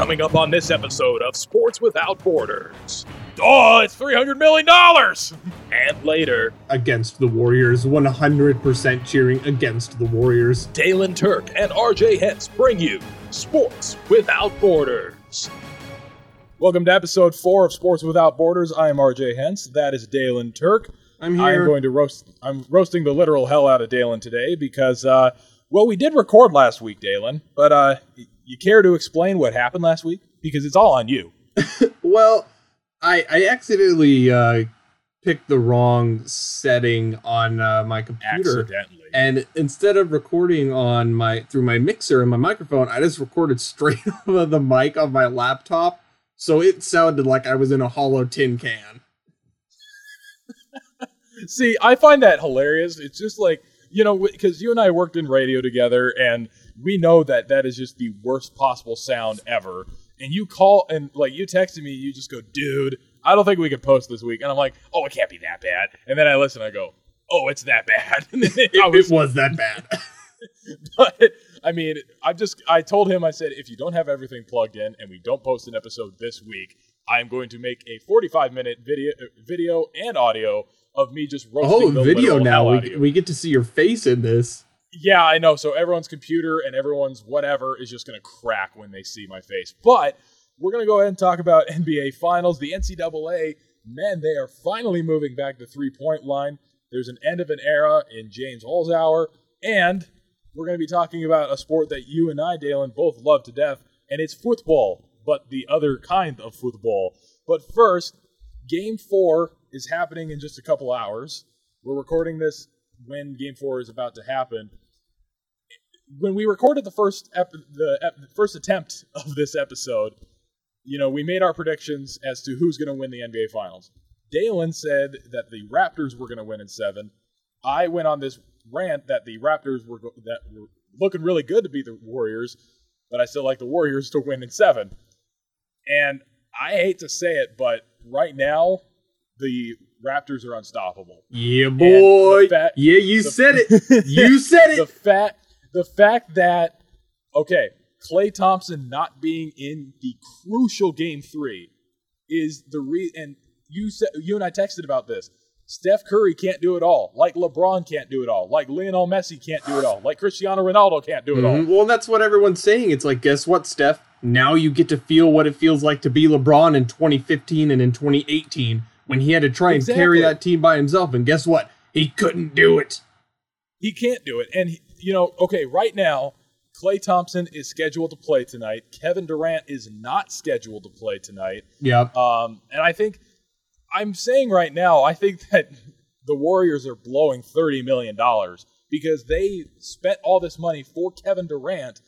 Coming up on this episode of Sports Without Borders. Oh, it's $300 million! And later, against the Warriors, 100% cheering against the Warriors. Daylen Turk and RJ Hentz bring you Sports Without Borders. Welcome to episode four of Sports Without Borders. I am RJ Hentz. That is Daylen Turk. I'm here. I'm going to roast. I'm roasting the literal hell out of Daylen today because, uh, well, we did record last week, Daylen. But uh, you care to explain what happened last week? Because it's all on you. well, I I accidentally uh, picked the wrong setting on uh, my computer. Accidentally. And instead of recording on my through my mixer and my microphone, I just recorded straight over the mic on my laptop. So it sounded like I was in a hollow tin can. See, I find that hilarious. It's just like you know, because you and I worked in radio together, and we know that that is just the worst possible sound ever. And you call and like you texted me, you just go, "Dude, I don't think we could post this week." And I'm like, "Oh, it can't be that bad." And then I listen, I go, "Oh, it's that bad." It, it was that bad. but I mean, I just I told him I said if you don't have everything plugged in and we don't post an episode this week, I am going to make a 45 minute video video and audio of me just roasting oh, video now. We, we get to see your face in this. Yeah, I know. So everyone's computer and everyone's whatever is just going to crack when they see my face. But we're going to go ahead and talk about NBA Finals. The NCAA, man, they are finally moving back the three point line. There's an end of an era in James Holzhauer. And we're going to be talking about a sport that you and I, Daylen, both love to death, and it's football, but the other kind of football. But first, game four is happening in just a couple hours. We're recording this when game four is about to happen when we recorded the first ep- the ep- first attempt of this episode, you know, we made our predictions as to who's going to win the NBA Finals. Dalen said that the Raptors were going to win in seven. I went on this rant that the Raptors were go- that were looking really good to beat the Warriors, but I still like the Warriors to win in seven. And I hate to say it, but right now the Raptors are unstoppable. Yeah, boy. yeah, you said it. You said it. the fact the fact that okay, Klay Thompson not being in the crucial game three is the re and you said you and I texted about this. Steph Curry can't do it all, like LeBron can't do it all, like Lionel Messi can't do it all, like Cristiano Ronaldo can't do it all. Mhm. Well, that's what everyone's saying. It's like, guess what, Steph? Now you get to feel what it feels like to be LeBron in 2015 and in 2018 when he had to try and carry that team by himself. And guess what? He couldn't do it. He can't do it. And, he- you know, okay, right now, Klay Thompson is scheduled to play tonight. Kevin Durant is not scheduled to play tonight. Yeah. Um, and I think I'm saying right now, I think that the Warriors are blowing thirty million dollars because they spent all this money for Kevin Durant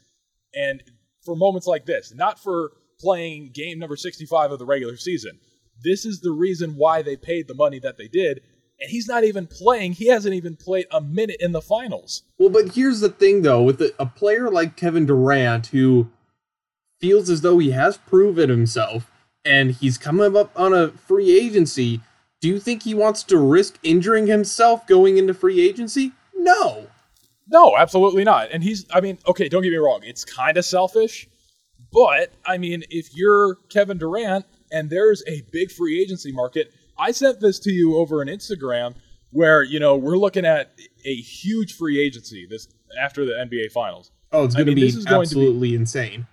and for moments like this, not for playing game number 65 of the regular season. This is the reason why they paid the money that they did, and he's not even playing. He hasn't even played a minute in the finals. Well, but here's the thing, though, with a, a player like Kevin Durant who feels as though he has proven himself and he's coming up on a free agency, do you think he wants to risk injuring himself going into free agency? No. No, absolutely not. And he's, I mean, okay, don't get me wrong, it's kind of selfish, but I mean, if you're Kevin Durant and there's a big free agency market, I sent this to you over an Instagram where, you know, we're looking at a huge free agency this after the NBA finals. Oh, it's I going to mean, be this is going to be- absolutely insane.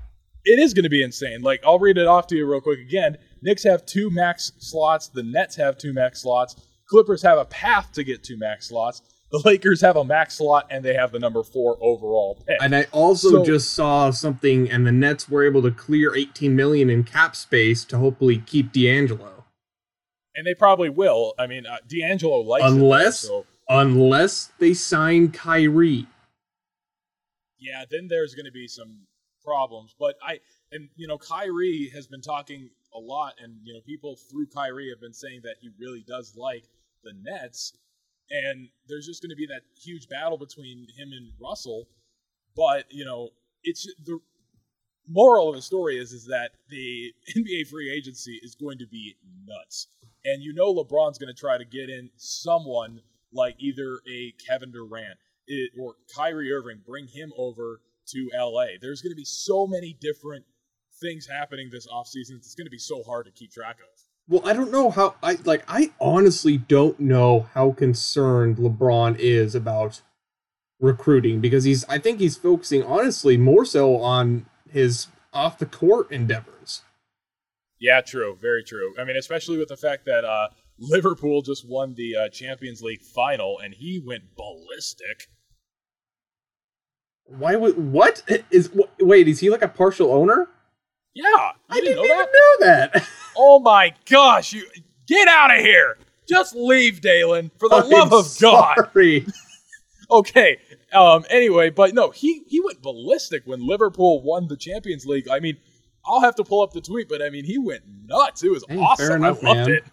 It is going to be insane. Like, I'll read it off to you real quick again. Knicks have two max slots. The Nets have two max slots. Clippers have a path to get two max slots. The Lakers have a max slot, and they have the number four overall pick. And I also So- just saw something, and the Nets were able to clear 18 million in cap space to hopefully keep D'Angelo, and they probably will. I mean, uh, D'Angelo likes Unless- so unless they sign Kyrie. yeah, then there's going to be some problems. But I and you know, Kyrie has been talking a lot, and you know, people through Kyrie have been saying that he really does like the Nets, and there's just going to be that huge battle between him and Russell. But you know, it's the moral of the story is is that the NBA free agency is going to be nuts, and you know, LeBron's going to try to get in someone like either a Kevin Durant it, or Kyrie Irving, bring him over to LA. There's going to be so many different things happening this offseason. It's going to be so hard to keep track of. Well, I don't know how I like I honestly don't know how concerned LeBron is about recruiting because he's I think he's focusing honestly more so on his off the court endeavors. Yeah, true, very true. I mean, especially with the fact that uh, Liverpool just won the uh, Champions League final and he went ballistic. Why would what is wait? Is he like a partial owner? Yeah, I didn't, didn't even know that. oh my gosh! You get out of here! Just leave, Daylen, for the I'm love of sorry. God. okay. Um. Anyway, but no, he he went ballistic when Liverpool won the Champions League. I mean, I'll have to pull up the tweet, but I mean, he went nuts. It was hey, awesome. Enough, I loved man. it.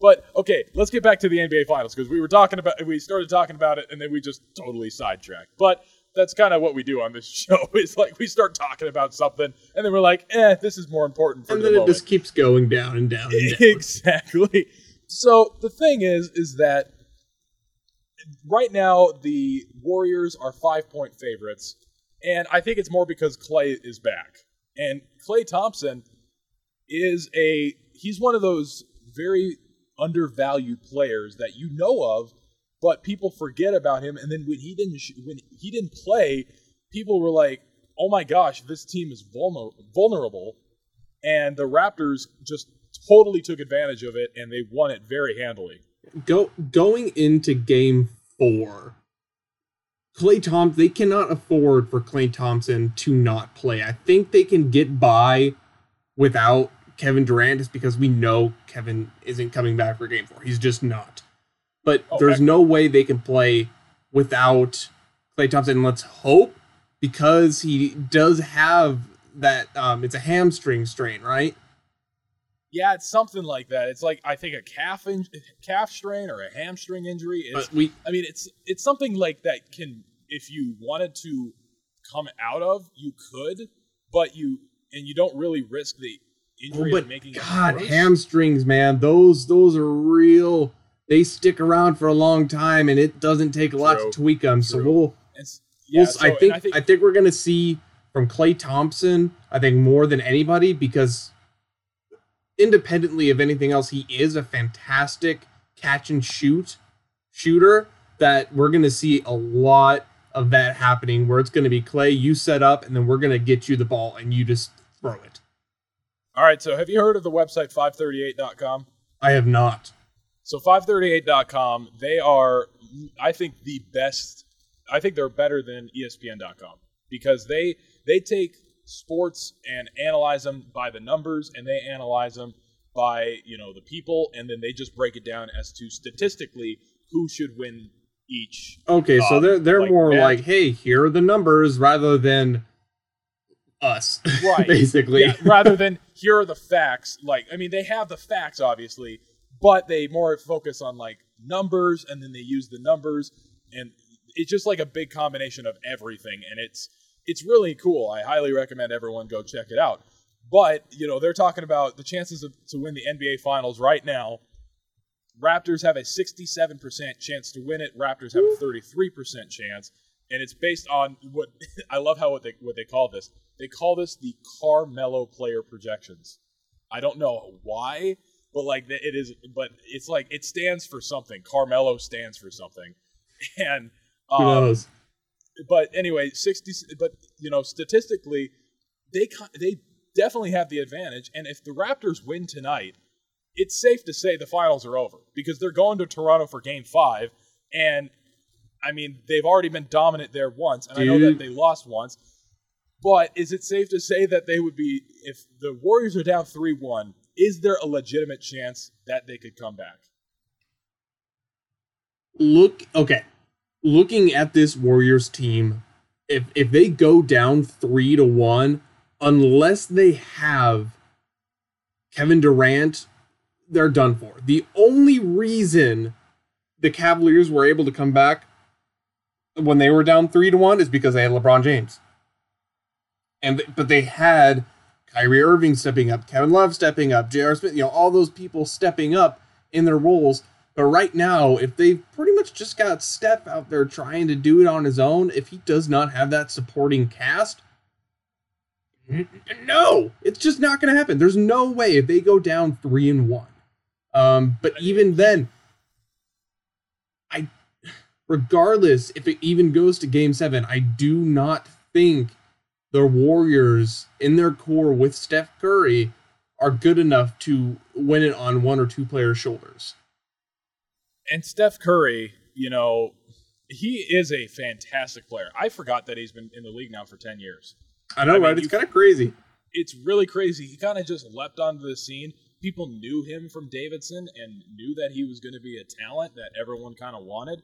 But okay, let's get back to the NBA Finals because we were talking about we started talking about it and then we just totally sidetracked. But that's kind of what we do on this show. It's like we start talking about something, and then we're like, "Eh, this is more important." and then the it just keeps going down and down. And down. exactly. So the thing is, is that right now the Warriors are five point favorites, and I think it's more because Klay is back, and Klay Thompson is a he's one of those very undervalued players that you know of but people forget about him. And then when he didn't when he didn't play, people were like, "Oh my gosh, this team is vulner- vulnerable," and the Raptors just totally took advantage of it and they won it very handily. Go going into Game Four. Klay Thompson, they cannot afford for Klay Thompson to not play. I think they can get by without Kevin Durant just because we know Kevin isn't coming back for game four. He's just not. But oh, there's no way they can play without Klay Thompson. Let's hope because he does have that. Um, it's a hamstring strain, right? Yeah, it's something like that. It's like I think a calf in, calf strain or a hamstring injury. It's, we, I mean, it's it's something like that. Can if you wanted to come out of, you could, but you and you don't really risk the injury oh, but making God hamstrings, man. Those those are real they stick around for a long time, and it doesn't take a lot True. to tweak them. So we'll, yeah, we'll so, I think I think, I think we're gonna see from Klay Thompson. I think more than anybody because independently of anything else, he is a fantastic catch and shoot shooter. That we're gonna see a lot of that happening, where it's gonna be Klay, you set up, and then we're gonna get you the ball, and you just throw it. All right. So have you heard of the website 538.com? I have not. So 538.com, they are, I think, the best. I think they're better than ESPN.com because they they take sports and analyze them by the numbers, and they analyze them by you know the people, and then they just break it down as to statistically who should win each. Okay, so uh, they're they're like more match. like, hey, here are the numbers, rather than us, right? basically, yeah, rather than here are the facts. Like, I mean, they have the facts, obviously, but they more focus on like numbers and then they use the numbers and it's just like a big combination of everything and it's it's really cool. I highly recommend everyone go check it out. But you know they're talking about the chances of, to win the nba finals right now. Raptors have a 67% chance to win it. Raptors have a 33% chance. And it's based on what i love how what they what they call this. They call this the carmelo player projections. I don't know why but like it is but it's like it stands for something. Carmelo stands for something. And um, Who knows? But anyway 60 but you know statistically they they definitely have the advantage and if the raptors win tonight it's safe to say the finals are over because they're going to toronto for game five and i mean they've already been dominant there once and Dude. i know that they lost once but is it safe to say that they would be if the warriors are down 3-1 is there a legitimate chance that they could come back? Look, okay. Looking at this Warriors team, if if they go down 3 to 1, unless they have Kevin Durant, they're done for. The only reason the Cavaliers were able to come back when they were down 3 to 1 is because they had LeBron James. And but they had Kyrie Irving stepping up, Kevin Love stepping up, J.R. Smith, you know, all those people stepping up in their roles. But right now, if they've pretty much just got Steph out there trying to do it on his own, if he does not have that supporting cast, No, it's just not going to happen. There's no way if they go down three and one. Um, but even then, I, regardless if it even goes to Game Seven, I do not think the Warriors in their core with Steph Curry are good enough to win it on one or two players' shoulders. And Steph Curry, you know, he is a fantastic player. I forgot that he's been in the league now for 10 years. I know, I mean, right? It's kind of crazy. It's really crazy. He kind of just leapt onto the scene. People knew him from Davidson and knew that he was going to be a talent that everyone kind of wanted.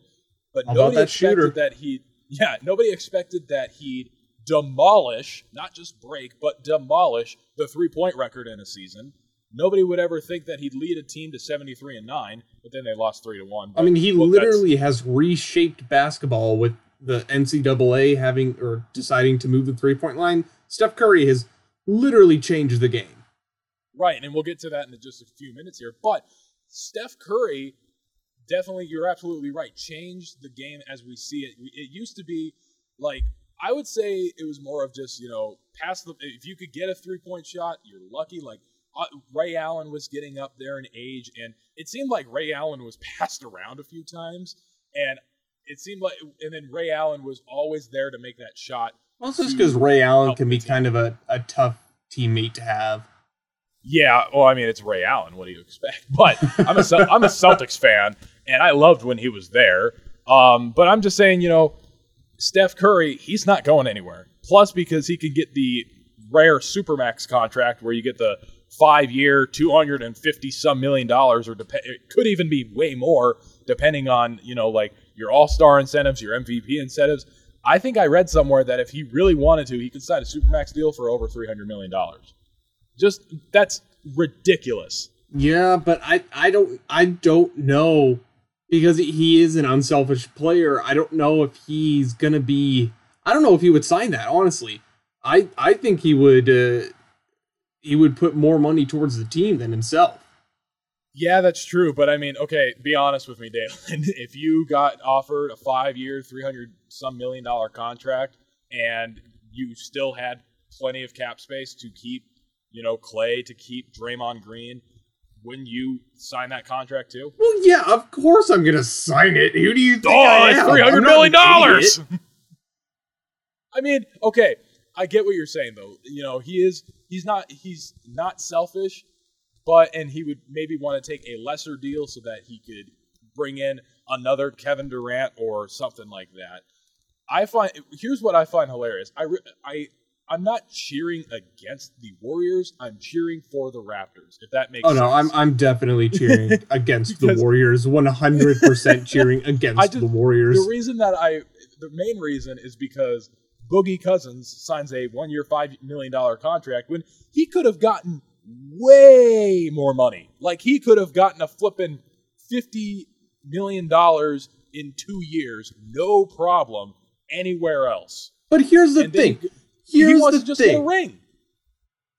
But How nobody expected shooter? that he yeah, nobody expected that he'd demolish, not just break, but demolish the three-point record in a season. Nobody would ever think that he'd lead a team to 73 and 9, but then they lost 3 to 1. I mean, he well, literally has reshaped basketball with the NCAA having or deciding to move the three-point line. Steph Curry has literally changed the game. Right, and we'll get to that in just a few minutes here, but Steph Curry definitely you're absolutely right. Changed the game as we see it. It used to be like I would say it was more of just you know pass the if you could get a three point shot, you're lucky. Like Ray Allen was getting up there in age, and it seemed like Ray Allen was passed around a few times, and it seemed like, and then Ray Allen was always there to make that shot. Well, it's just because Ray Allen can be kind of a, a tough teammate to have. Yeah, well, I mean, it's Ray Allen. What do you expect? But I'm a I'm a Celtics fan, and I loved when he was there. Um, but I'm just saying, you know, Steph Curry, he's not going anywhere. Plus, because he can get the rare supermax contract where you get the five year, 250 some million dollars, or dep- it could even be way more, depending on, you know, like your all star incentives, your MVP incentives. I think I read somewhere that if he really wanted to, he could sign a supermax deal for over $300 million. Just, that's ridiculous. Yeah, but I, I don't I don't know because he is an unselfish player. I don't know if he's gonna be. I don't know if he would sign that. Honestly, I I think he would. Uh, he would put more money towards the team than himself. Yeah, that's true. But I mean, okay, be honest with me, Dale. if you got offered a five-year, three hundred some million dollar contract, and you still had plenty of cap space to keep, you know, Klay, to keep Draymond Green, wouldn't you sign that contract too? Well, yeah, of course I'm gonna sign it. Who do you think? Oh, I it's three hundred million dollars. I mean, okay, I get what you're saying though. You know, he is he's not he's not selfish, but and he would maybe want to take a lesser deal so that he could bring in another Kevin Durant or something like that. I find here's what I find hilarious. I I I'm not cheering against the Warriors. I'm cheering for the Raptors. If that makes oh no, I'm I'm definitely cheering against the Warriors. 100 percent cheering against just, the Warriors. The reason that I the main reason is because Boogie Cousins signs a one year five million dollar contract when he could have gotten way more money. Like he could have gotten a flipping fifty million dollars in two years, no problem, anywhere else. But here's the and thing. Then, Here's he wants the to just thing. get a ring.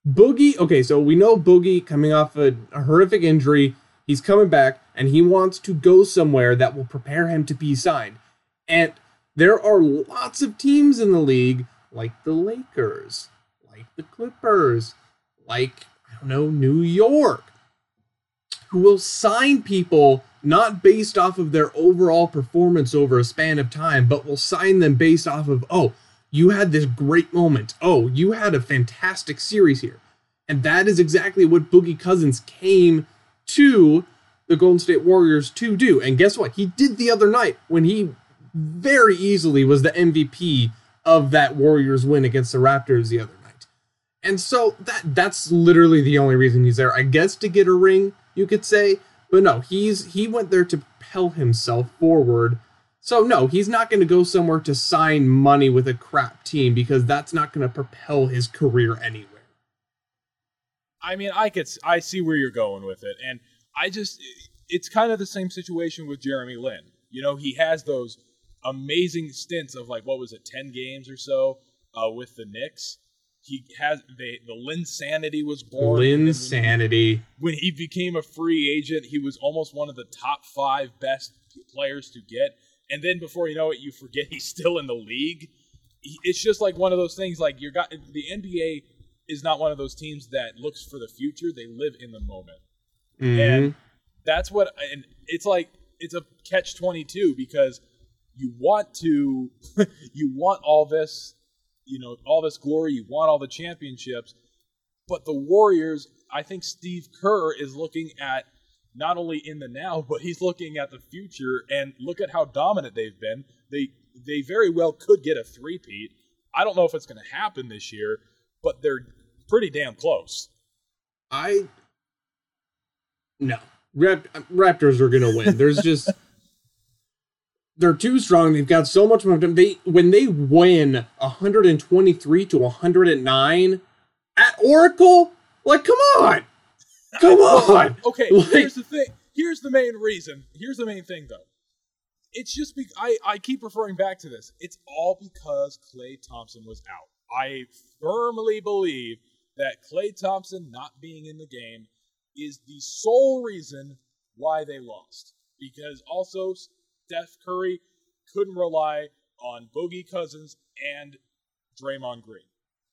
Boogie, okay, so we know Boogie coming off a, a horrific injury. He's coming back and he wants to go somewhere that will prepare him to be signed. And there are lots of teams in the league, like the Lakers, like the Clippers, like, I don't know, New York, who will sign people not based off of their overall performance over a span of time, but will sign them based off of, oh, you had this great moment. Oh, you had a fantastic series here. And that is exactly what Boogie Cousins came to the Golden State Warriors to do. And guess what? He did the other night when he very easily was the MVP of that Warriors win against the Raptors the other night. And so that that's literally the only reason he's there. I guess to get a ring, you could say, but no, he's he went there to propel himself forward so no, he's not going to go somewhere to sign money with a crap team because that's not going to propel his career anywhere. I mean, I could I see where you're going with it, and I just it's kind of the same situation with Jeremy Lin. You know, he has those amazing stints of like what was it, ten games or so uh, with the Knicks. He has the the Linsanity was born. Linsanity. When he, when he became a free agent, he was almost one of the top five best players to get and then before you know it, you forget he's still in the league. It's just like one of those things. Like you got the NBA is not one of those teams that looks for the future. They live in the moment. Mhm. And that's what and it's like it's a catch 22 because you want to you want all this you know all this glory you want all the championships but the warriors i think steve kerr is looking at not only in the now but he's looking at the future and look at how dominant they've been. They they very well could get a three-peat. I don't know if it's going to happen this year but they're pretty damn close. I no. Rap- Raptors are gonna win. There's just they're too strong. They've got so much momentum. They when they win 123 to 109 at Oracle, like come on, come on. Okay, Like- here's the thing. Here's the main reason. Here's the main thing, though. It's just be- I I keep referring back to this. It's all because Klay Thompson was out. I firmly believe that Klay Thompson not being in the game is the sole reason why they lost. Because also Steph Curry couldn't rely on Boogie Cousins and Draymond Green.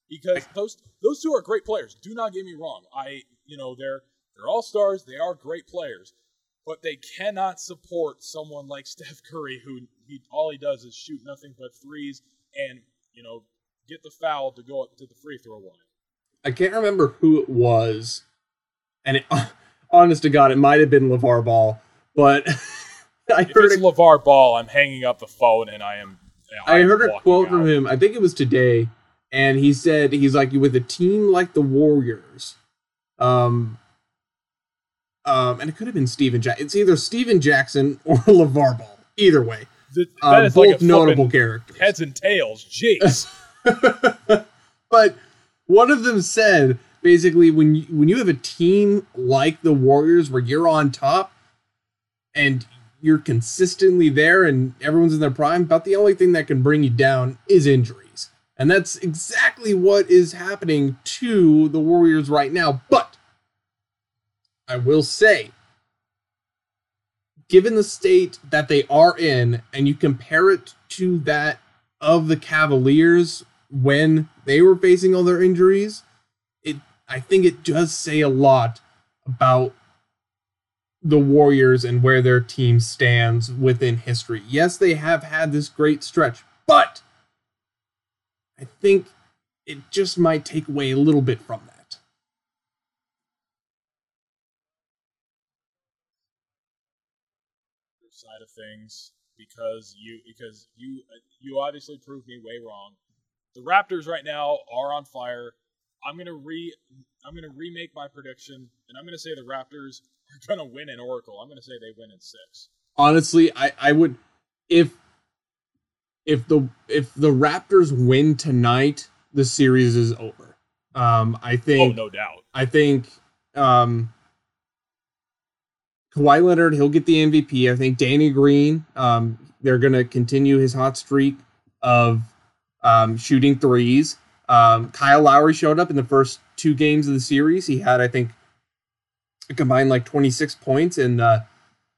Because those those two are great players. Do not get me wrong. I you know they're they're all stars. They are great players, but they cannot support someone like Steph Curry, who he all he does is shoot nothing but threes and you know get the foul to go up to the free throw line. I can't remember who it was, and it, honest to God, it might have been LaVar Ball, but I If heard it's a, LaVar Ball, I'm hanging up the phone and I am. I am heard a quote out. from him. I think it was today, and he said he's like with a team like the Warriors, um, um, and it could have been Stephen Jackson. It's either Stephen Jackson or LaVar Ball. Either way, Th- uh, is both like notable characters. heads and tails. Jeez. but one of them said basically when you, when you have a team like the Warriors where you're on top and you're consistently there and everyone's in their prime, about the only thing that can bring you down is injuries. And that's exactly what is happening to the Warriors right now. But I will say, given the state that they are in, and you compare it to that of the Cavaliers when they were facing all their injuries, it I think it does say a lot about the Warriors and where their team stands within history. Yes, they have had this great stretch, but I think it just might take away a little bit from that. side of things because you because you you obviously proved me way wrong. The Raptors right now are on fire. I'm gonna re I'm gonna remake my prediction, and I'm gonna say the Raptors are gonna win in Oracle. I'm gonna say they win in six. honestly i i would if if the if the raptors win tonight the series is over um i think. Oh, no doubt. i think um Kawhi Leonard, he'll get the MVP. I think Danny Green, um, they're gonna continue his hot streak of um, shooting threes. Um, Kyle Lowry showed up in the first two games of the series. He had, I think, combined like 26 points in uh,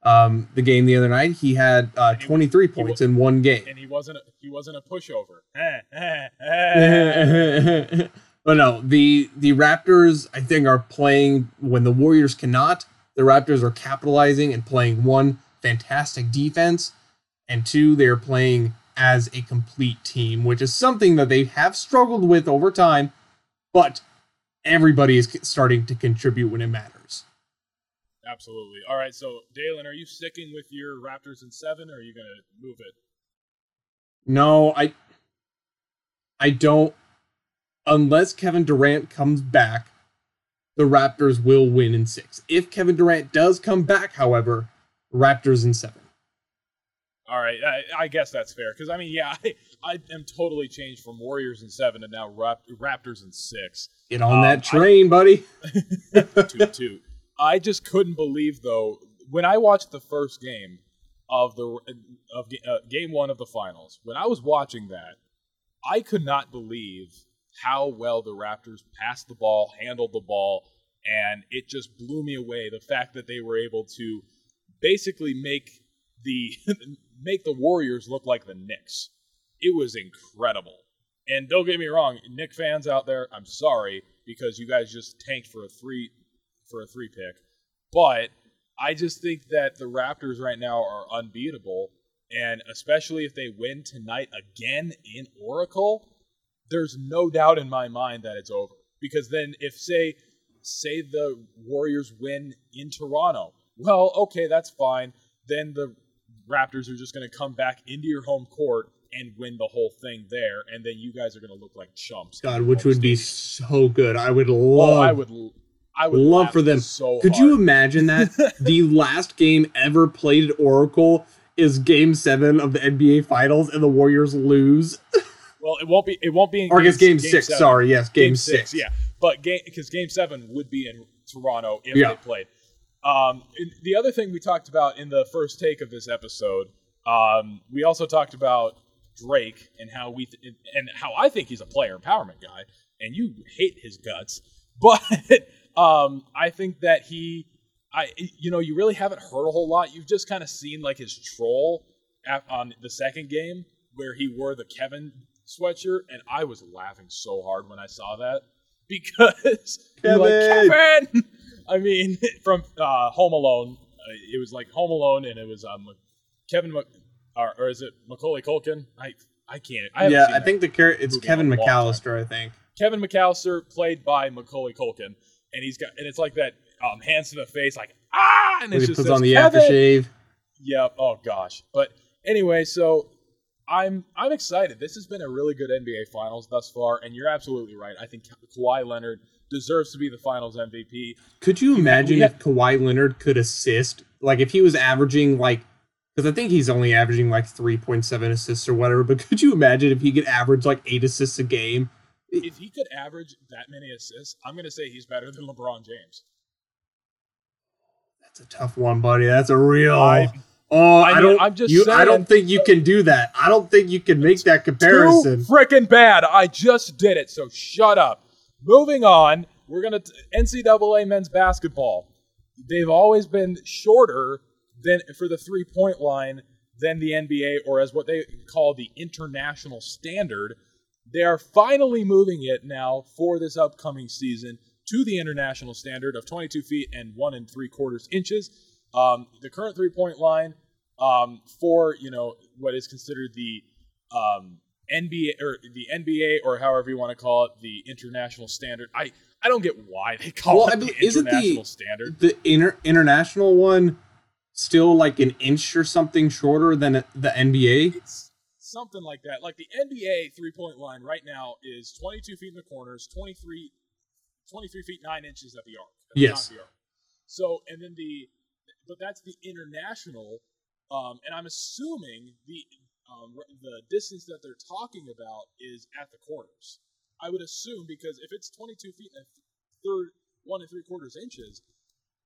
um, the game the other night. He had uh, And he- 23 he points in one game. And he wasn't a, he wasn't a pushover. but no, the the Raptors I think are playing when the Warriors cannot. The Raptors are capitalizing and playing one fantastic defense, and two they're playing as a complete team, which is something that they have struggled with over time. But everybody is starting to contribute when it matters. Absolutely. All right. So, Daylen, are you sticking with your Raptors in seven, or are you gonna move it? No, I I don't unless Kevin Durant comes back, the Raptors will win in 6. If Kevin Durant does come back, however, Raptors in 7. All right, I, I guess that's fair because I mean, yeah, I, I am totally changed from Warriors in seven to now Rap- Raptors in six. Get on Um, that train, buddy. toot toot. I just couldn't believe though when I watched the first game of the of uh, game one of the finals. When I was watching that, I could not believe how well the Raptors passed the ball, handled the ball, and it just blew me away. The fact that they were able to basically make the make the Warriors look like the Knicks. It was incredible. And don't get me wrong, Knick fans out there, I'm sorry, because you guys just tanked for a three for a three pick. But I just think that the Raptors right now are unbeatable, and especially if they win tonight again in Oracle, there's no doubt in my mind that it's over. Because then, if say say the Warriors win in Toronto, well, okay, that's fine. Then the Raptors are just going to come back into your home court and win the whole thing there, and then you guys are going to look like chumps. God, which would be so good. I would love. Oh, I would. I would love for them. So Could hard. you imagine that the last game ever played at Oracle is Game Seven of the NBA Finals, and the Warriors lose? Well, it won't be. It won't be. In or I guess Game, game Six. seven. Sorry, yes, Game, six. Yeah, but game because Game Seven would be in Toronto if Yeah. they played. Um, the other thing we talked about in the first take of this episode, um, we also talked about Drake and how we th- and how I think he's a player empowerment guy, and you hate his guts, but um, I think that he, I you know, you really haven't heard a whole lot. You've just kind of seen like his troll at, on the second game where he wore the Kevin sweatshirt, and I was laughing so hard when I saw that because you're like, Kevin! Kevin. I mean, from uh, Home Alone, uh, it was like Home Alone, and it was um, Kevin, Mc- or, or is it Macaulay Culkin? I I can't. I yeah, I think the char- it's Kevin in a long time. McCallister. I think. Kevin McCallister, played by Macaulay Culkin, and he's got and it's like that um, hands to the face, like ah, and it's he just puts says, on the Kevin! aftershave. Yep. Oh gosh. But anyway, so I'm I'm excited. This has been a really good NBA Finals thus far, and you're absolutely right. I think Ka- Kawhi Leonard deserves to be the Finals MVP. Could you imagine we if Kawhi Leonard could assist? Like if he was averaging like, because I think he's only averaging like three point seven assists or whatever. But could you imagine if he could average like eight assists a game? If he could average that many assists, I'm going to say he's better than LeBron James. That's a tough one, buddy. That's a real. I- oh, I, I don't. I'm just you, I don't think you can do that. I don't think you can make that comparison. Too freaking bad. I just did it, so shut up. Moving on, we're gonna t- NCAA men's basketball. They've always been shorter than for the three point line than the NBA, or as what they call the international standard. They are finally moving it now for this upcoming season to the international standard of 22 feet and one and three quarters inches. Um, the current three point line um, for you know what is considered the um, NBA or the NBA or however you want to call it, the international standard. I I don't get why they call Well, I it the believe- isn't the- international standard. The inter- international one still like an inch or something shorter than the NBA. It's something like that. Like the NBA three point line right now is 22 feet in the corners, 23, 23 feet 9 inches at the arc. at Yes. the arc. So, and then the, but that's the international, um, and I'm assuming the, um, the distance that they're talking about is at the corners. I would assume because if it's 22 feet and a third, one and three quarters inches,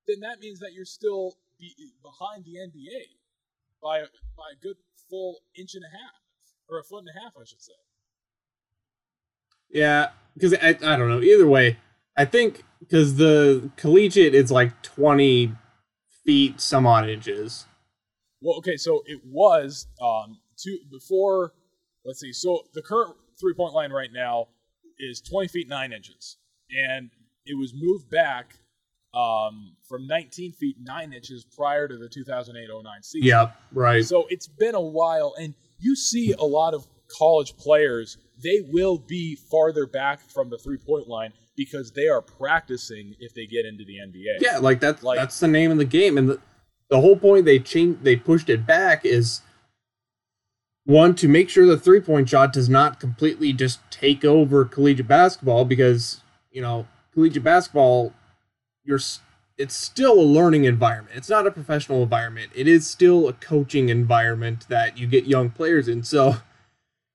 then that means that you're still be, behind the NBA by by a good full inch and a half or a foot and a half, I should say. Yeah, because I, I don't know. Either way, I think because the collegiate is like twenty feet some odd inches. Well, okay, so it was um two before. Let's see. So the current three point line right now is 20 feet 9 inches. And it was moved back um, from 19 feet 9 inches prior to the 2008 09 season. Yep, right. So it's been a while, and you see a lot of college players, they will be farther back from the three point line because they are practicing if they get into the NBA. Yeah, like that's Like- that's the name of the game, and the the whole point they changed they pushed it back is one to make sure the three point shot does not completely just take over collegiate basketball because you know collegiate basketball you're it's still a learning environment. It's not a professional environment. It is still a coaching environment that you get young players in. So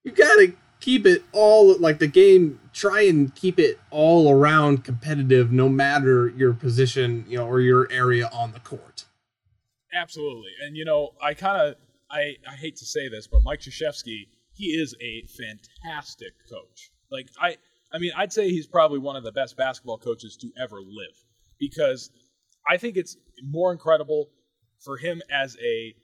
you gotta keep it all like the game. Try and keep it all around competitive, no matter your position, you know, or your area on the court. Absolutely. And you know, I kind of I I hate to say this, but Mike Krzyzewski, he is a fantastic coach. Like I I mean, I'd say he's probably one of the best basketball coaches to ever live because I think it's more incredible for him as a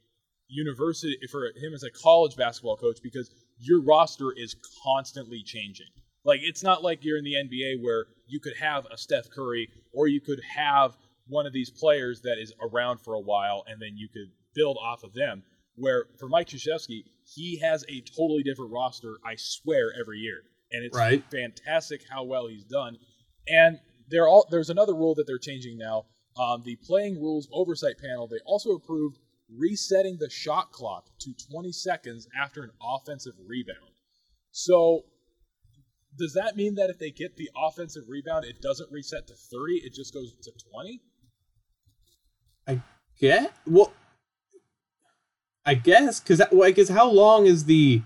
university for him as a college basketball coach because your roster is constantly changing. Like it's not like you're in the NBA where you could have a Steph Curry or you could have one of these players that is around for a while and then you could build off of them. Where for Mike Krzyzewski, he has a totally different roster, I swear, every year. And it's Right. fantastic how well he's done. And there all there's another rule that they're changing now. Um, the playing rules oversight panel they also approved resetting the shot clock to 20 seconds after an offensive rebound. So does that mean that if they get the offensive rebound, it doesn't reset to 30, it just goes to 20? Yeah. Well, I guess because well, I guess how long is the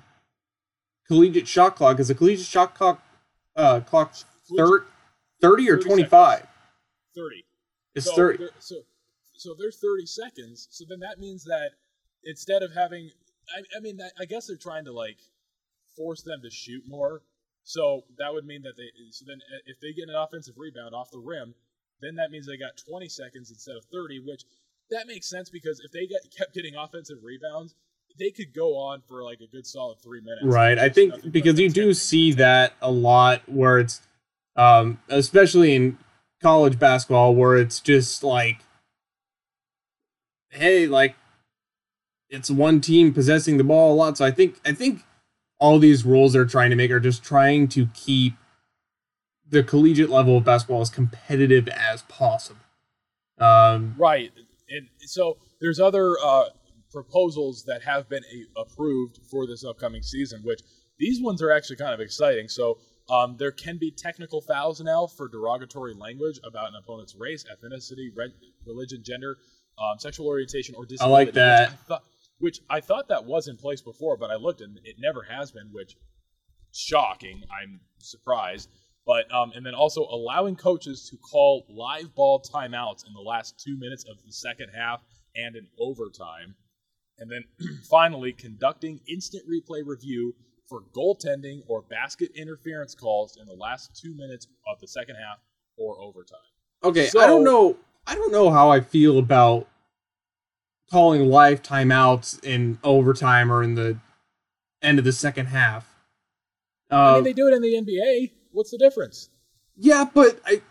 collegiate shot clock? Is the collegiate shot clock uh clock thir- 30 or 25? 30. It's so 30. there- So, they're 30 seconds. So then that means that instead of having, I, I mean, I, I guess they're trying to like force them to shoot more. So that would mean that they. So then, uh, if they get an offensive rebound off the rim, then that means they got 20 seconds instead of 30, which that makes sense because if they get kept getting offensive rebounds, they could go on for like a good solid three minutes. Right. I think because you do see that a lot where it's um especially in college basketball where it's just like hey, like it's one team possessing the ball a lot. So I think I think all these rules they're trying to make are just trying to keep the collegiate level of basketball as competitive as possible. Um Right. And so there's other uh, proposals that have been a- approved for this upcoming season, which these ones are actually kind of exciting. So um, there can be technical fouls now for derogatory language about an opponent's race, ethnicity, re- religion, gender, um, sexual orientation, or disability. I like which that. I thought, which I thought that was in place before, but I looked and it never has been, which shocking. I'm surprised. But um, and then also allowing coaches to call live ball timeouts in the last two minutes of the second half and in overtime. And then finally conducting instant replay review for goaltending or basket interference calls in the last two minutes of the second half or overtime. Okay, I So- don't know. I don't know how I feel about calling live timeouts in overtime or in the end of the second half. Uh, I mean, they do it in the NBA. What's the difference? yeah, but I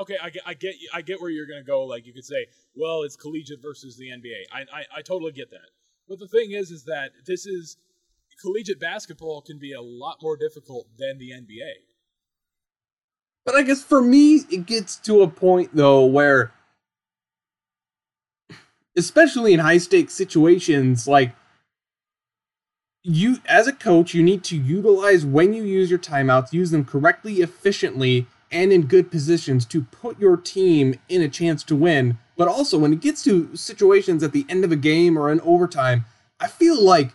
okay, I get, I get, I get where you're going to go. Like you could say, well, it's collegiate versus the NBA. I, I, I totally get that. But the thing is, is that this is collegiate basketball can be a lot more difficult than the NBA. but I guess for me it gets to a point though where especially in high stakes situations like you as a coach you need to utilize when you use your timeouts use them correctly efficiently and in good positions to put your team in a chance to win but also when it gets to situations at the end of a game or in overtime i feel like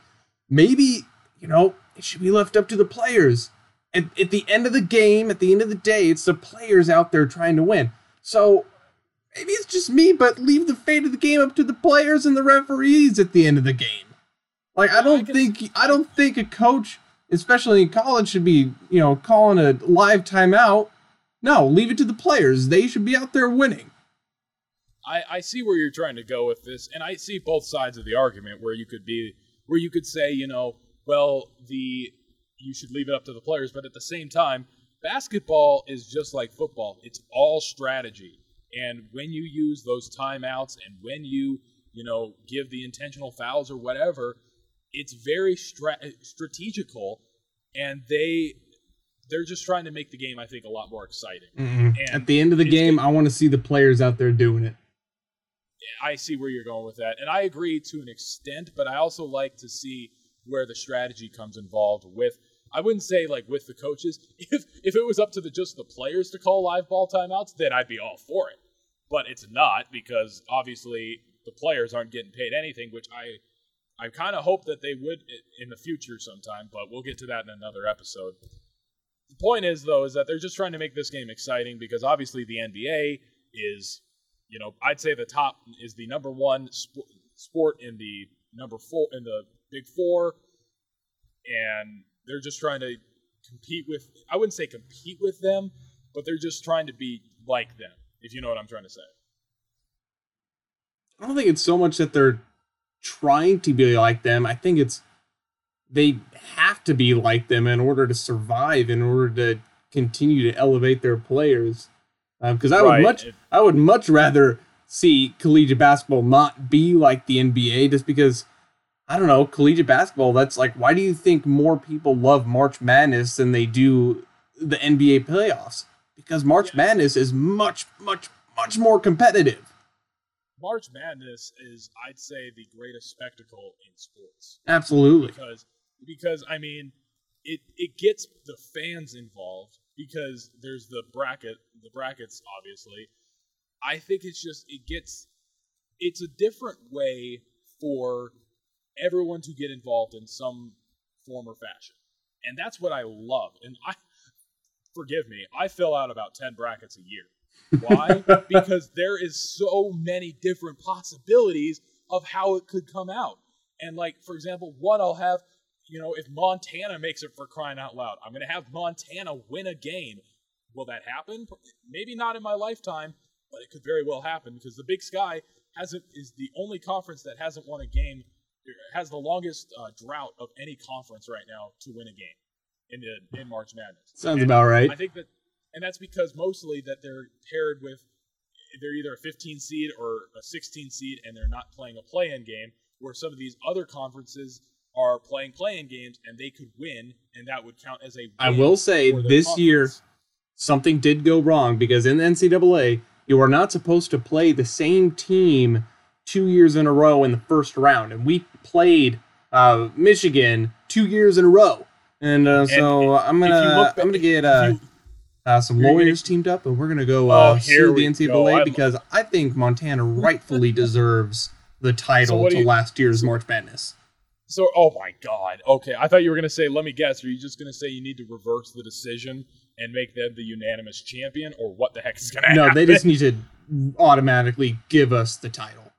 maybe you know it should be left up to the players at, at the end of the game at the end of the day it's the players out there trying to win so maybe it's just me but leave the fate of the game up to the players and the referees at the end of the game like I I don't can- think I don't think a coach, especially in college, should be you know calling a live timeout. No, leave it to the players. They should be out there winning. I, I see where you're trying to go with this, and I see both sides of the argument where you could be where you could say, you know, well, the you should leave it up to the players, but at the same time, basketball is just like football. It's all strategy. And when you use those timeouts and when you, you know, give the intentional fouls or whatever, it's very stra- strategical and they they're just trying to make the game I think a lot more exciting. Mm-hmm. And At the end of the game, I want to see the players out there doing it. I see where you're going with that, and I agree to an extent. But I also like to see where the strategy comes involved with. I wouldn't say like with the coaches. If if it was up to the just the players to call live ball timeouts, then I'd be all for it. But it's not because obviously the players aren't getting paid anything, which I I kind of hope that they would in the future sometime. But we'll get to that in another episode. The point is though is that they're just trying to make this game exciting because obviously the NBA is you know, I'd say the top is the number one sp- sport in the number four in the Big Four, and they're just trying to compete with. I wouldn't say compete with them, but they're just trying to be like them. If you know what I'm trying to say. I don't think it's so much that they're trying to be like them. I think it's they have to be like them in order to survive, in order to continue to elevate their players. Because um, I would Right. much, I would much rather see collegiate basketball not be like the NBA, just because I don't know collegiate basketball. That's like, why do you think more people love March Madness than they do the NBA playoffs? Because March Madness is much, much, much more competitive. March Madness is, I'd say, the greatest spectacle in sports Absolutely. because because I mean, it it gets the fans involved because there's the bracket, the brackets, obviously. I think it's just it gets it's a different way for everyone to get involved in some form or fashion, and that's what I love. And I forgive me, I fill out about ten brackets a year. Why? because there is so many different possibilities of how it could come out. And like, for example, one I'll have, you know, if Montana makes it for crying out loud, I'm going to have Montana win a game. Will that happen? Maybe not in my lifetime, but it could very well happen because the Big Sky hasn't is the only conference that hasn't won a game, has the longest uh, drought of any conference right now to win a game in the, in March Madness. Sounds And about right. I think that, and that's because mostly that they're paired with, they're either a 15 seed or a 16 seed, and they're not playing a play-in game. Where some of these other conferences are playing play-in games, and they could win, and that would count as a. I will say this year something did go wrong because in the NCAA, you are not supposed to play the same team two years in a row in the first round, and we played uh, Michigan two years in a row. And uh, so I'm gonna look I'm gonna get uh, you- uh, some gonna- lawyers teamed up, and we're gonna go uh, Oh, here sue the NCAA go. I- because I think Montana rightfully deserves the title do to you- last year's March Madness. So, oh my God. Okay, I thought you were gonna say. Let me guess. Are you just gonna say you need to reverse the decision and make them the unanimous champion, or what the heck is gonna No, happen? they just need to automatically give us the title.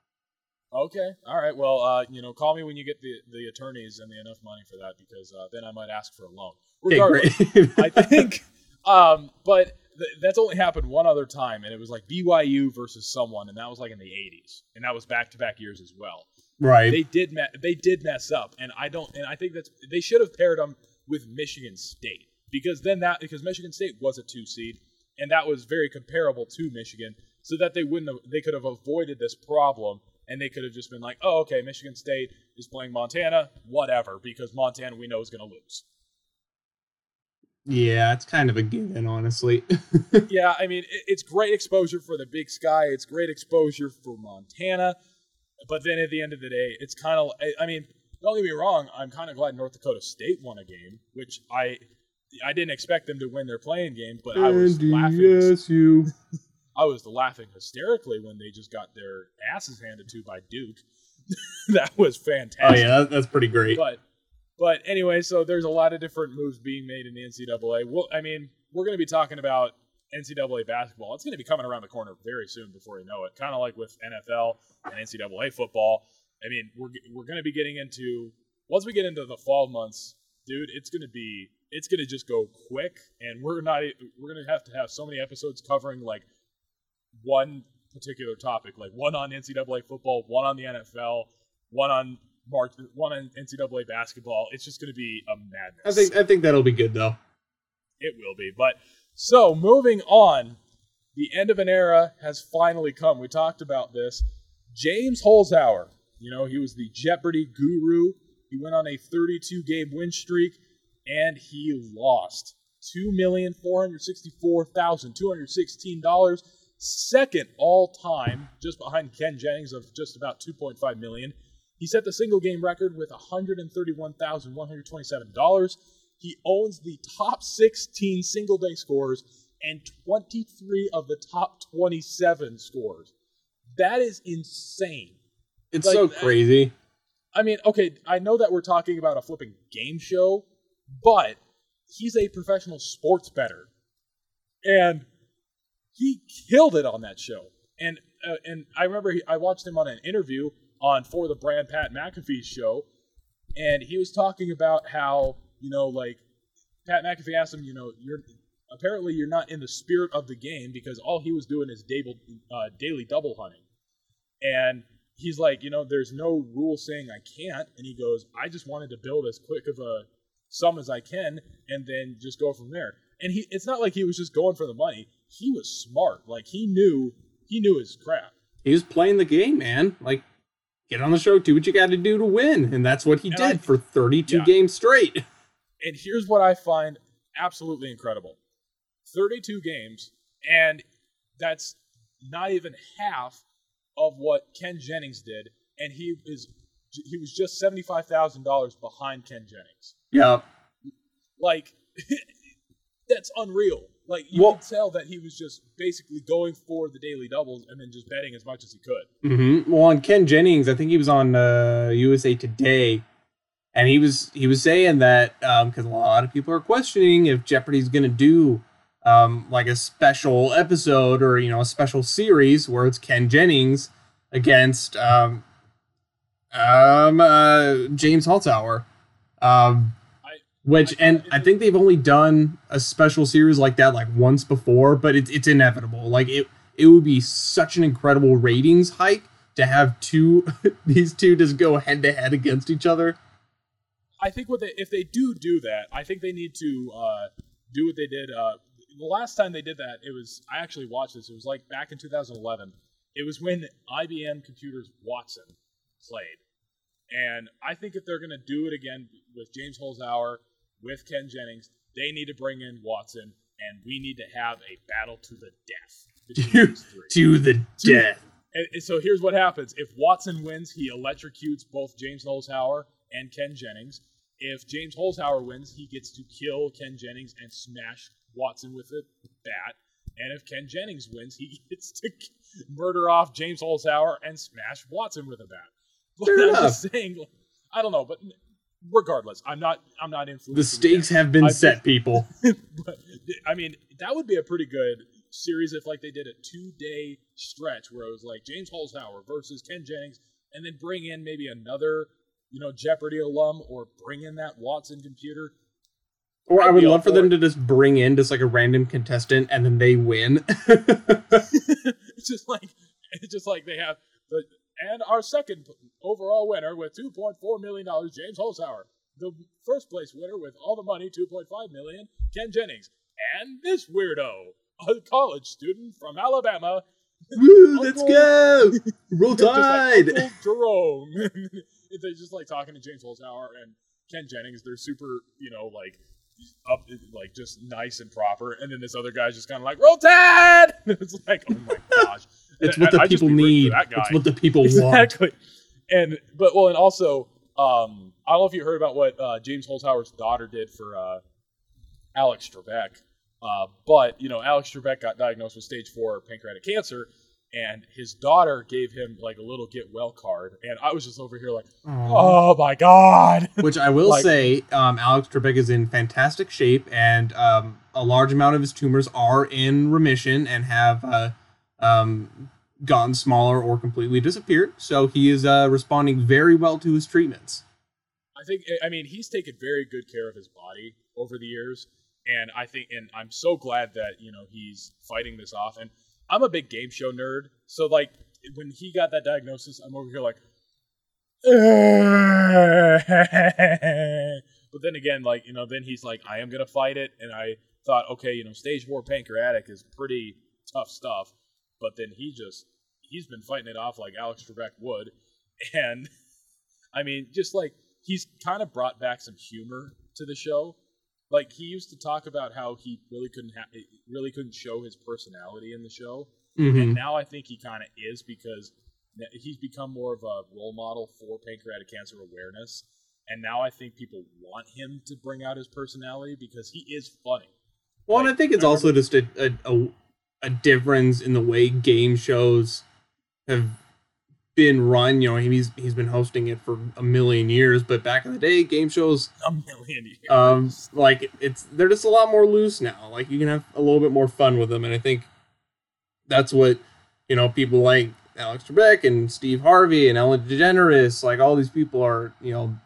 Okay. All right. Well, uh, you know, call me when you get the, the attorneys and the enough money for that, because uh, then I might ask for a loan. Okay, Regardless, great. I think, um, but th- that's only happened one other time, and it was like BYU versus someone, and that was like in the '80s, and that was back to back years as well. right. They did me- they did mess up, and I don't, and I think that's they should have paired them with Michigan State because then that because Michigan State was a two seed, and that was very comparable to Michigan, so that they wouldn't have they could have avoided this problem. And they could have just been like, "Oh, okay, Michigan State is play-in Montana, whatever," because Montana we know is going to lose. Yeah, it's kind of a given, honestly. yeah, I mean, it's great exposure for the Big Sky. It's great exposure for Montana. But then at the end of the day, it's kind of. I, mean, don't get me wrong. I'm kind of glad North Dakota State won a game, which I I didn't expect them to win their playing game, but I was laughing. NDSU. I was laughing hysterically when they just got their asses handed to by Duke. that was fantastic. Oh yeah, that, that's pretty great. But but anyway, so there's a lot of different moves being made in the NCAA. Well, I mean, we're going to be talking about NCAA basketball. It's going to be coming around the corner very soon before you know it. Kind of like with NFL and NCAA football. I mean, we're we're going to be getting into once we get into the fall months, dude. It's going to be it's going to just go quick, and we're not we're going to have to have so many episodes covering like one particular topic, like one on NCAA football, one on the NFL, one on March, one on NCAA basketball. It's just going to be a madness. I think I think that'll be good though. it will be. But so moving on, the end of an era has finally come. We talked about this. James Holzhauer, you know, he was the Jeopardy guru. He went on a 32 game win streak and he lost $2,464,216, second all time, just behind Ken Jennings of just about 2.5 million. He set the single game record with $131,127. He owns the top 16 single day scores and 23 of the top 27 scores. That is insane. It's Like, so crazy. I mean, okay, I know that we're talking about a flipping game show, but he's a professional sports bettor, and he killed it on that show. And uh, and I remember he, I watched him on an interview on for the brand Pat McAfee show, and he was talking about how you know like Pat McAfee asked him, you know, you're apparently you're not in the spirit of the game because all he was doing is daily, uh, daily double hunting, and he's like, you know, there's no rule saying I can't, and he goes, I just wanted to build as quick of a sum as I can, and then just go from there. And he, it's not like he was just going for the money. He was smart. Like he knew, he knew his crap. He was playing the game, man. Like, get on the show, do what you got to do to win, and that's what he And did I- for 32 Yeah. games straight. And here's what I find absolutely incredible 32 games, and that's not even half of what Ken Jennings did. And he is he was just $75,000 behind Ken Jennings. Yeah. Like, that's unreal. Like, you Well- could tell that he was just basically going for the daily doubles and then just betting as much as he could. hmm Well, on Ken Jennings, I think he was on uh, USA Today, and he was he was saying that because a lot of people are questioning if Jeopardy's going to do um, like a special episode or you know a special series where it's Ken Jennings against um, um, uh, James Holzhauer. Um, which and I think they've only done a special series like that like once before, but it's it's inevitable. Like it it would be such an incredible ratings hike to have two these two just go head to head against each other. I think what they if they do do that, I think they need to uh, do what they did. Uh, the last time they did that, it was I actually watched this. It was like back in 2011. It was when IBM Computers Watson played, and I think if they're going to do it again with James Holzhauer, with Ken Jennings, they need to bring in Watson, and we need to have a battle to the death three. to the To- death. And, and so here's what happens: if Watson wins, he electrocutes both James Holzhauer and Ken Jennings. If James Holzhauer wins, he gets to kill Ken Jennings and smash Watson with a bat. And if Ken Jennings wins, he gets to murder off James Holzhauer and smash Watson with a bat. But Fair I'm enough. just saying, I don't know, but regardless, I'm not. I'm not influenced. The stakes have been I set, people. but I mean, that would be a pretty good series if like they did a two day stretch where it was like James Holzhauer versus Ken Jennings, and then bring in maybe another, you know, Jeopardy alum or bring in that Watson computer. Or I I'd would be all love for for them it. to just bring in just like a random contestant and then they win. it's just like it's just like they have the and our second overall winner with two point four million dollars, James Holzhauer. The first place winner with all the money, 2.5 million, Ken Jennings, and this weirdo, a college student from Alabama, Woo, let's go! Roll just like Tide! Jerome. They're just like talking to James Holzhauer and Ken Jennings. They're super, you know, like up, like just nice and proper. And then this other guy's just kind of like, "Roll Tide!" it's like, oh my gosh, It's what the I- people need. for That guy. It's what the people want. exactly. And but well, and also, um, I don't know if you heard about what uh, James Holzhauer's daughter did for uh, Alex Trebek. Uh, but you know, Alex Trebek got diagnosed with stage four pancreatic cancer, and his daughter gave him like a little get well card, and I was just over here like, Aw. oh my god. Which I will Like- say, um, Alex Trebek is in fantastic shape, and um, a large amount of his tumors are in remission and have uh, um, gotten smaller or completely disappeared. So he is uh, responding very well to his treatments. I think I mean he's taken very good care of his body over the years, and I think and I'm so glad that you know he's fighting this off. And I'm a big game show nerd, so like when he got that diagnosis, I'm over here like. but then again, like you know, then he's like, I am gonna fight it, and I thought, okay, you know, stage four pancreatic is pretty tough stuff, but then he just he's been fighting it off like Alex Trebek would, and I mean, just like he's kind of brought back some humor to the show. Like he used to talk about how he really couldn't ha- really couldn't show his personality in the show, Mhm. and now I think he kind of is because he's become more of a role model for pancreatic cancer awareness. And now I think people want him to bring out his personality because he is funny. Well, and I think it's I also just a, a, a, a difference in the way game shows have been run. You know, he's he's been hosting it for a million years, but back in the day, game shows A million years. um like it's they're just a lot more loose now. Like you can have a little bit more fun with them, and I think that's what you know people like Alex Trebek and Steve Harvey and Ellen DeGeneres, like all these people are you know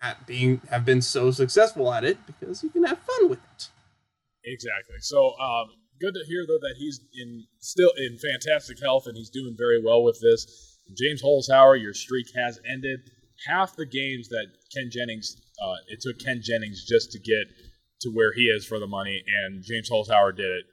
at being have been so successful at it because you can have fun with it. Exactly. So um, good to hear though that he's in still in fantastic health and he's doing very well with this. James Holzhauer, your streak has ended. Half the games that Ken Jennings, uh, it took Ken Jennings just to get to where he is for the money, and James Holzhauer did it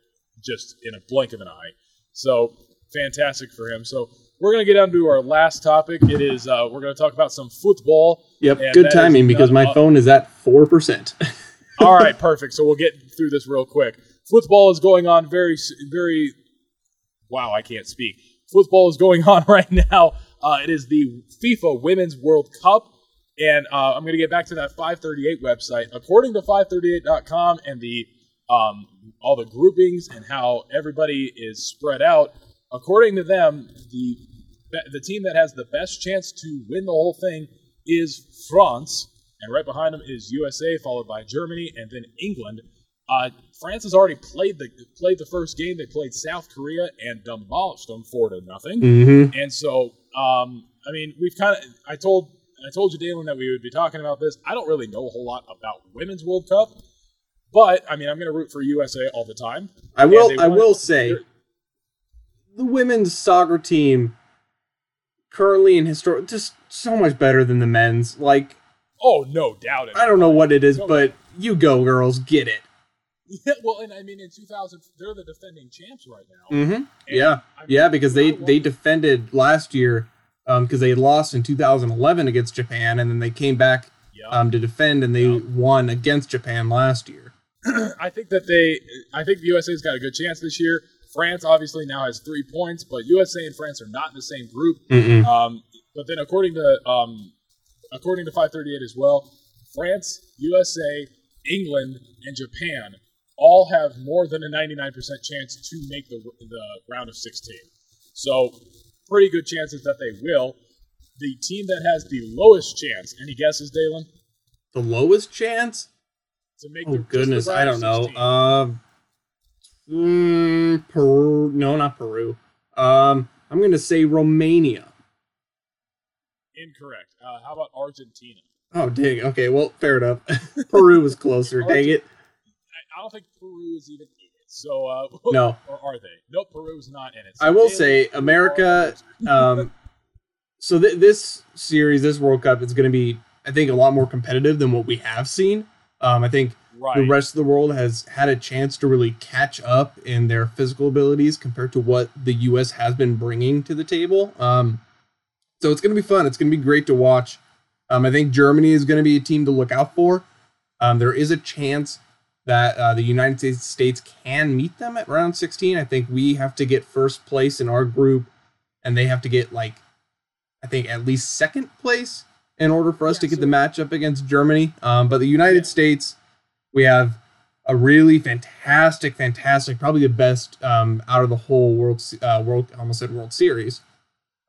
just in a blink of an eye. So fantastic for him. So we're gonna get down to our last topic. It is uh, we're gonna talk about some football. Yep, good is timing because my none- phone is at four percent. All right, perfect. So we'll get through this real quick. Football is going on very, very. Wow, I can't speak. Football is going on right now. Uh, it is the FIFA Women's World Cup, and uh, I'm going to get back to that 538 website. According to 538.com and the um, all the groupings and how everybody is spread out, according to them, the the team that has the best chance to win the whole thing is France, and right behind them is USA, followed by Germany, and then England. Uh, France has already played the played the first game. They played South Korea and demolished them four to nothing. mm-hmm. And so, um, I mean, we've kind of. I told I told you, Daylen, that we would be talking about this. I don't really know a whole lot about women's World Cup, but I mean, I'm going to root for USA all the time. I will. I will say, the women's soccer team, currently in historic, just so much better than the men's. Like Oh, no doubt. It. I don't know what it is, No. but you go, girls, get it. Yeah, well, and I mean, in 2000, they're the defending champs right now. Mm-hmm. Yeah, I mean, yeah, because they they defended last year, um, because they had lost in 2011 against Japan, and then they came back Yeah. um to defend, and they Yeah. won against Japan last year. I think that they, I think the USA's got a good chance this year. France obviously now has three points, but USA and France are not in the same group. Um, but then according to um, according to 538 as well, France, USA, England, and Japan all have more than a 99% chance to make the the round of 16. So pretty good chances that they will. The team that has the lowest chance, any guesses, Daylen, The lowest chance? to make Oh the just the goodness—I don't know. 16? Um, mm, Peru? No, not Peru. Um, I'm gonna say Romania. Incorrect. Uh, how about Argentina? Oh dang. Okay, well, fair enough. Peru was closer. dang it. I, don't think Peru is even in it. So, uh, No. or are they? Nope, Peru's not in it. So I will say, America, Um, so th- this series, this World Cup, is going to be, I think, a lot more competitive than what we have seen. Um, I think right. the rest of the world has had a chance to really catch up in their physical abilities compared to what the U.S. has been bringing to the table. Um, so it's going to be fun. It's going to be great to watch. Um, I think Germany is going to be a team to look out for. Um, there is a chance that uh, the United States States can meet them at round 16. I think we have to get first place in our group, and they have to get like, I think at least second place in order for us Yeah, to get so- the matchup against Germany. Um, but the United Yeah. States, we have a really fantastic, fantastic, probably the best um, out of the whole world, uh, world, almost said World Series.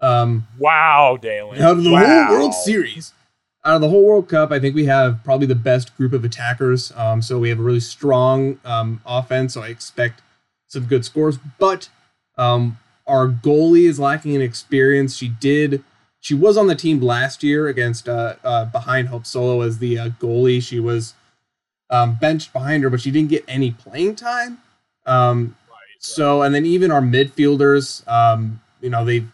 Um, Wow, Daylen. out of the wow. whole World Series. Out of the whole World Cup, I think we have probably the best group of attackers. Um, so we have a really strong um, offense. So I expect some good scores. But um, our goalie is lacking in experience. She did. She was on the team last year against uh, uh, behind Hope Solo as the uh, goalie. She was um, benched behind her, but she didn't get any playing time. Um, Right, so, and then even our midfielders, um, you know, they've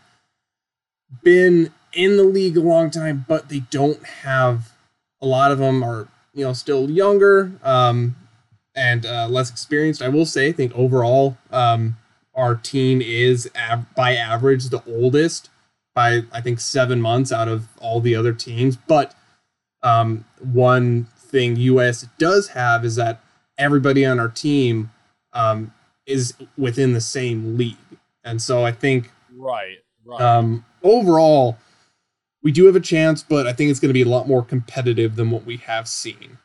been in the league a long time, but they don't have a lot of them are, you know, still younger um, and uh, less experienced. I will say, I think overall, um, our team is av- by average the oldest by, I think, seven months out of all the other teams. But um, one thing US does have is that everybody on our team um, is within the same league. And so I think right, right. um, overall, we do have a chance, but I think it's going to be a lot more competitive than what we have seen.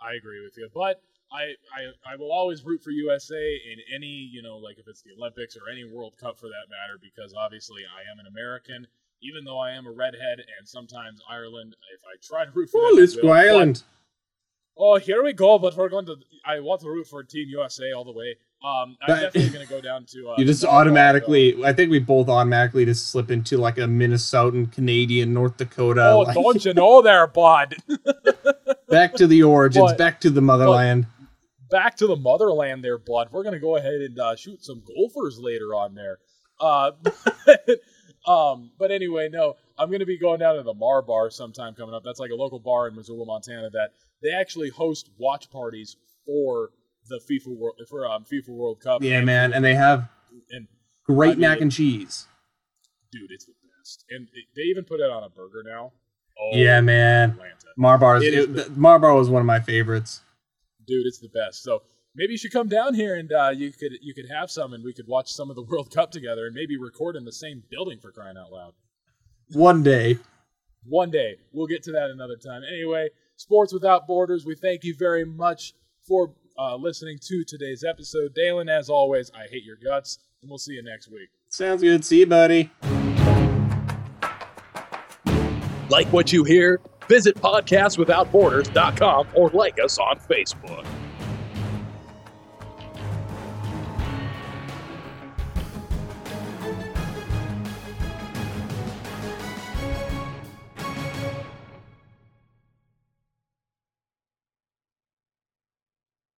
I agree with you, but I, I I will always root for USA in any you know like if it's the Olympics or any World Cup for that matter because obviously I am an American. Even though I am a redhead and sometimes Ireland, if I try to root for Oh, I let's will, go but- Ireland. Oh, here we go. But we're going to. I want to root for Team USA all the way. Um, I'm definitely going to go down to. Uh, You just automatically, I think we both automatically just slip into like a Minnesotan, Canadian, North Dakota. Oh, like, don't you know there, bud? back to the origins, But- back to the motherland. back to the motherland there, bud. We're gonna go ahead and uh, shoot some golfers later on there. Uh, Um, but anyway, no, I'm going to be going down to the Mar Bar sometime coming up. That's like a local bar in Missoula, Montana. That they actually host watch parties for the FIFA World for um, FIFA World Cup. Yeah, man, and they have And great I mean, mac and cheese. dude, it's the best. And it- they even put it on a burger now. Oh, Yeah, man. Atlanta. Marbar It is Marbar was one of my favorites. dude, it's the best. So maybe you should come down here and uh, you could you could have some, and we could watch some of the World Cup together, and maybe record in the same building for crying out loud. One day. One day we'll get to that another time. Anyway, Sports Without Borders. We thank you very much for uh, listening to today's episode. Daylen, as always, I hate your guts, and we'll see you next week. Sounds good. See you, buddy. Like what you hear? Visit podcastwithoutborders.com or like us on Facebook.